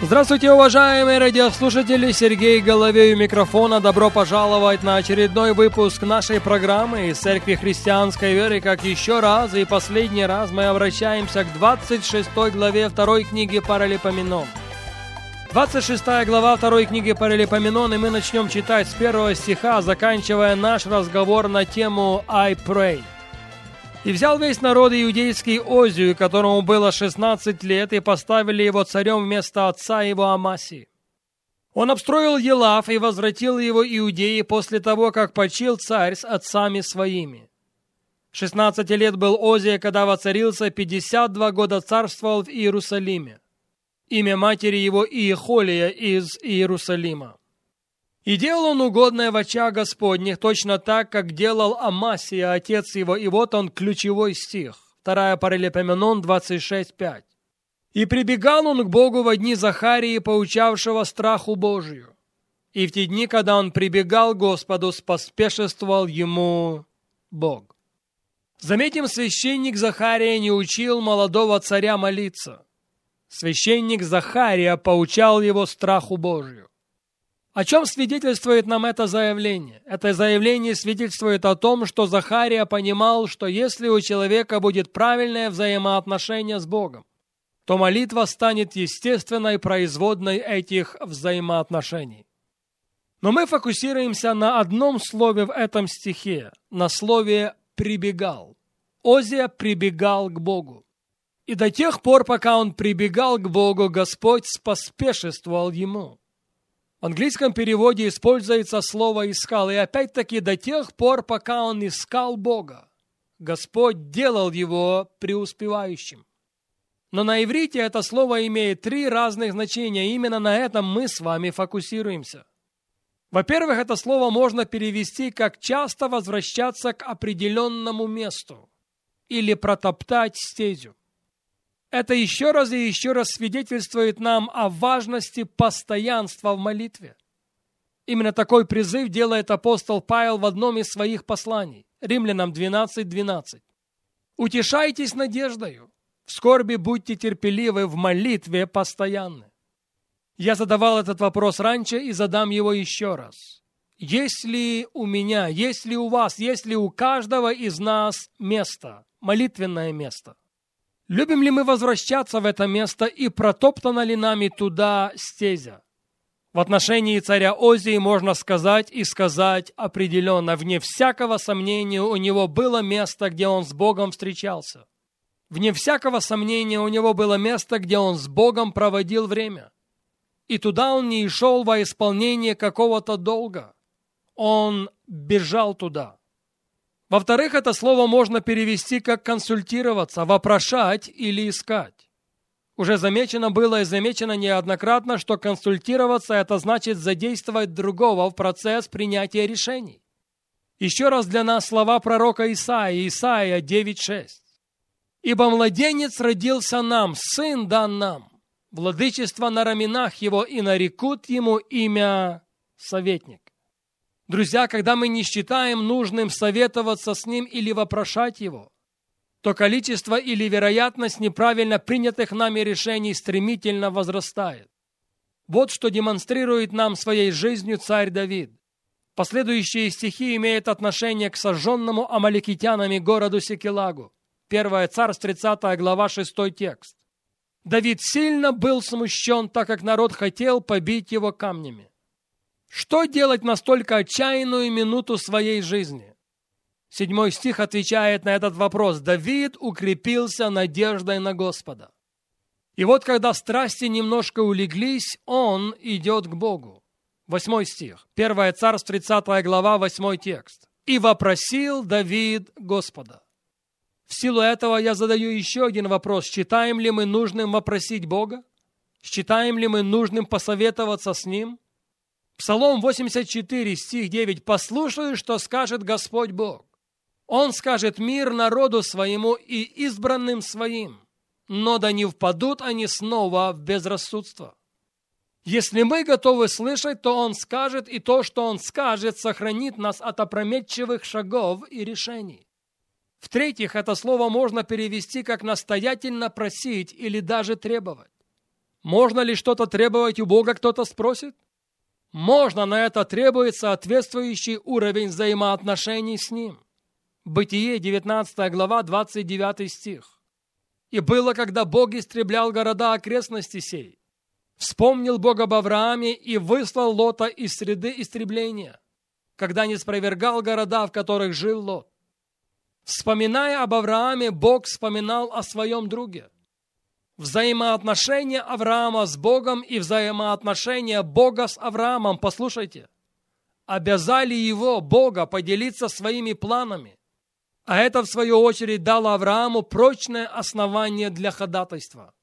Здравствуйте, уважаемые радиослушатели! Сергей Головей у микрофона. Добро пожаловать на очередной выпуск нашей программы из Церкви Христианской Веры. Как еще раз и последний раз мы обращаемся к 26 главе второй книги Паралипоменон. 26 глава второй книги Паралипоменон, и мы начнем читать с первого стиха, заканчивая наш разговор на тему «I pray». И взял весь народ иудейский Озию, которому было 16 лет, и поставили его царем вместо отца его Амаси. Он обстроил Елав и возвратил его Иудеи после того, как почил царь с отцами своими. 16 лет был Озия, когда воцарился, 52 года царствовал в Иерусалиме. Имя матери его Иехолия из Иерусалима. И делал он угодное в очах Господних, точно так, как делал Амасия, отец его. И вот он, ключевой стих. Вторая Паралипоменон 26.5. «И прибегал он к Богу во дни Захарии, поучавшего страху Божию. И в те дни, когда он прибегал к Господу, споспешествовал ему Бог». Заметим, священник Захария не учил молодого царя молиться. Священник Захария поучал его страху Божию. О чем свидетельствует нам это заявление? Это заявление свидетельствует о том, что Захария понимал, что если у человека будет правильное взаимоотношение с Богом, то молитва станет естественной производной этих взаимоотношений. Но мы фокусируемся на одном слове в этом стихе, на слове «прибегал». Озия прибегал к Богу. И до тех пор, пока он прибегал к Богу, Господь споспешествовал ему. В английском переводе используется слово «искал», и опять-таки до тех пор, пока он искал Бога. Господь делал его преуспевающим. Но на иврите это слово имеет три разных значения, именно на этом мы с вами фокусируемся. Во-первых, это слово можно перевести как «часто возвращаться к определенному месту» или «протоптать стезю». Это еще раз и еще раз свидетельствует нам о важности постоянства в молитве. Именно такой призыв делает апостол Павел в одном из своих посланий, Римлянам 12.12. 12. «Утешайтесь надеждою, в скорби будьте терпеливы, в молитве постоянны». Я задавал этот вопрос раньше и задам его еще раз. Есть ли у меня, есть ли у вас, есть ли у каждого из нас место, молитвенное место – Любим ли мы возвращаться в это место и протоптана ли нами туда стезя? В отношении царя Озии можно сказать и сказать определенно, вне всякого сомнения у него было место, где он с Богом встречался. Вне всякого сомнения у него было место, где он с Богом проводил время. И туда он не шел во исполнение какого-то долга. Он бежал туда. Во-вторых, это слово можно перевести как консультироваться, вопрошать или искать. Уже замечено было и замечено неоднократно, что консультироваться – это значит задействовать другого в процесс принятия решений. Еще раз для нас слова пророка Исаия, Исаия 9.6. «Ибо младенец родился нам, сын дан нам, владычество на раменах его, и нарекут ему имя советник». Друзья, когда мы не считаем нужным советоваться с Ним или вопрошать Его, то количество или вероятность неправильно принятых нами решений стремительно возрастает. Вот что демонстрирует нам своей жизнью царь Давид. Последующие стихи имеют отношение к сожженному амаликитянами городу Секелагу. Первое царств, 30 глава, 6 текст. Давид сильно был смущен, так как народ хотел побить его камнями. Что делать настолько отчаянную минуту своей жизни? Седьмой стих отвечает на этот вопрос. Давид укрепился надеждой на Господа. И вот когда страсти немножко улеглись, он идет к Богу. Восьмой стих. Первое царство, 30 глава, восьмой текст. «И вопросил Давид Господа». В силу этого я задаю еще один вопрос. Считаем ли мы нужным вопросить Бога? Считаем ли мы нужным посоветоваться с Ним? Псалом 84, стих 9. «Послушай, что скажет Господь Бог. Он скажет мир народу своему и избранным своим, но да не впадут они снова в безрассудство. Если мы готовы слышать, то Он скажет, и то, что Он скажет, сохранит нас от опрометчивых шагов и решений. В-третьих, это слово можно перевести как настоятельно просить или даже требовать. Можно ли что-то требовать у Бога, кто-то спросит? Можно, на это требует соответствующий уровень взаимоотношений с Ним. Бытие, 19 глава, 29 стих. «И было, когда Бог истреблял города окрестности сей. Вспомнил Бог об Аврааме и выслал Лота из среды истребления, когда не спровергал города, в которых жил Лот. Вспоминая об Аврааме, Бог вспоминал о своем друге. Взаимоотношения Авраама с Богом и взаимоотношения Бога с Авраамом, послушайте, обязали его, Бога, поделиться своими планами. А это, в свою очередь, дало Аврааму прочное основание для ходатайства.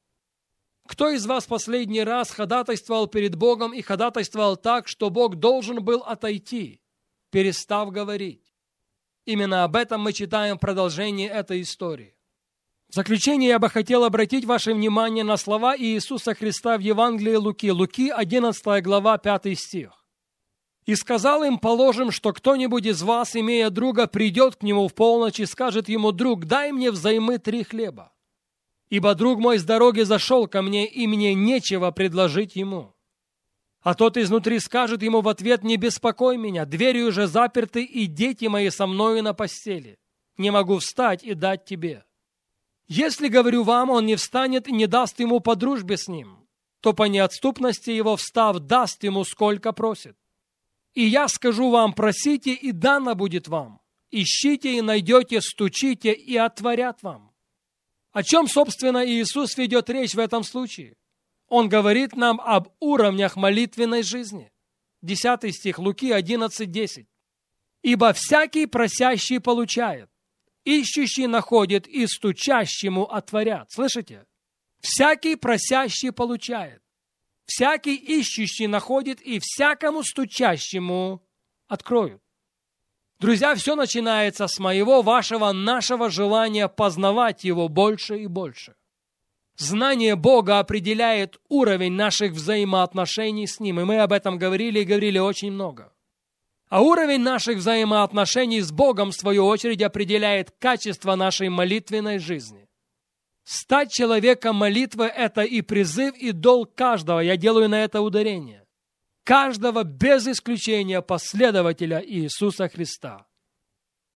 Кто из вас последний раз ходатайствовал перед Богом и ходатайствовал так, что Бог должен был отойти, перестав говорить? Именно об этом мы читаем в продолжении этой истории. В заключение я бы хотел обратить ваше внимание на слова Иисуса Христа в Евангелии Луки, Луки 11 глава 5 стих. «И сказал им, положим, что кто-нибудь из вас, имея друга, придет к нему в полночь и скажет ему, друг, дай мне взаймы три хлеба, ибо друг мой с дороги зашел ко мне, и мне нечего предложить ему. А тот изнутри скажет ему в ответ, «Не беспокой меня, двери уже заперты, и дети мои со мною на постели. Не могу встать и дать тебе». Если, говорю вам, он не встанет и не даст ему по дружбе с ним, то по неотступности его встав даст ему сколько просит. И я скажу вам, просите, и дано будет вам. Ищите и найдете, стучите, и отворят вам. О чем, собственно, Иисус ведет речь в этом случае? Он говорит нам об уровнях молитвенной жизни. 10 стих Луки 11.10. «Ибо всякий просящий получает, ищущий находит и стучащему отворят». Слышите? Всякий просящий получает, всякий ищущий находит и всякому стучащему откроют. Друзья, все начинается с моего, вашего, нашего желания познавать Его больше и больше – Знание Бога определяет уровень наших взаимоотношений с Ним, и мы об этом говорили и говорили очень много. А уровень наших взаимоотношений с Богом, в свою очередь, определяет качество нашей молитвенной жизни. Стать человеком молитвы – это и призыв, и долг каждого, я делаю на это ударение. Каждого без исключения последователя Иисуса Христа –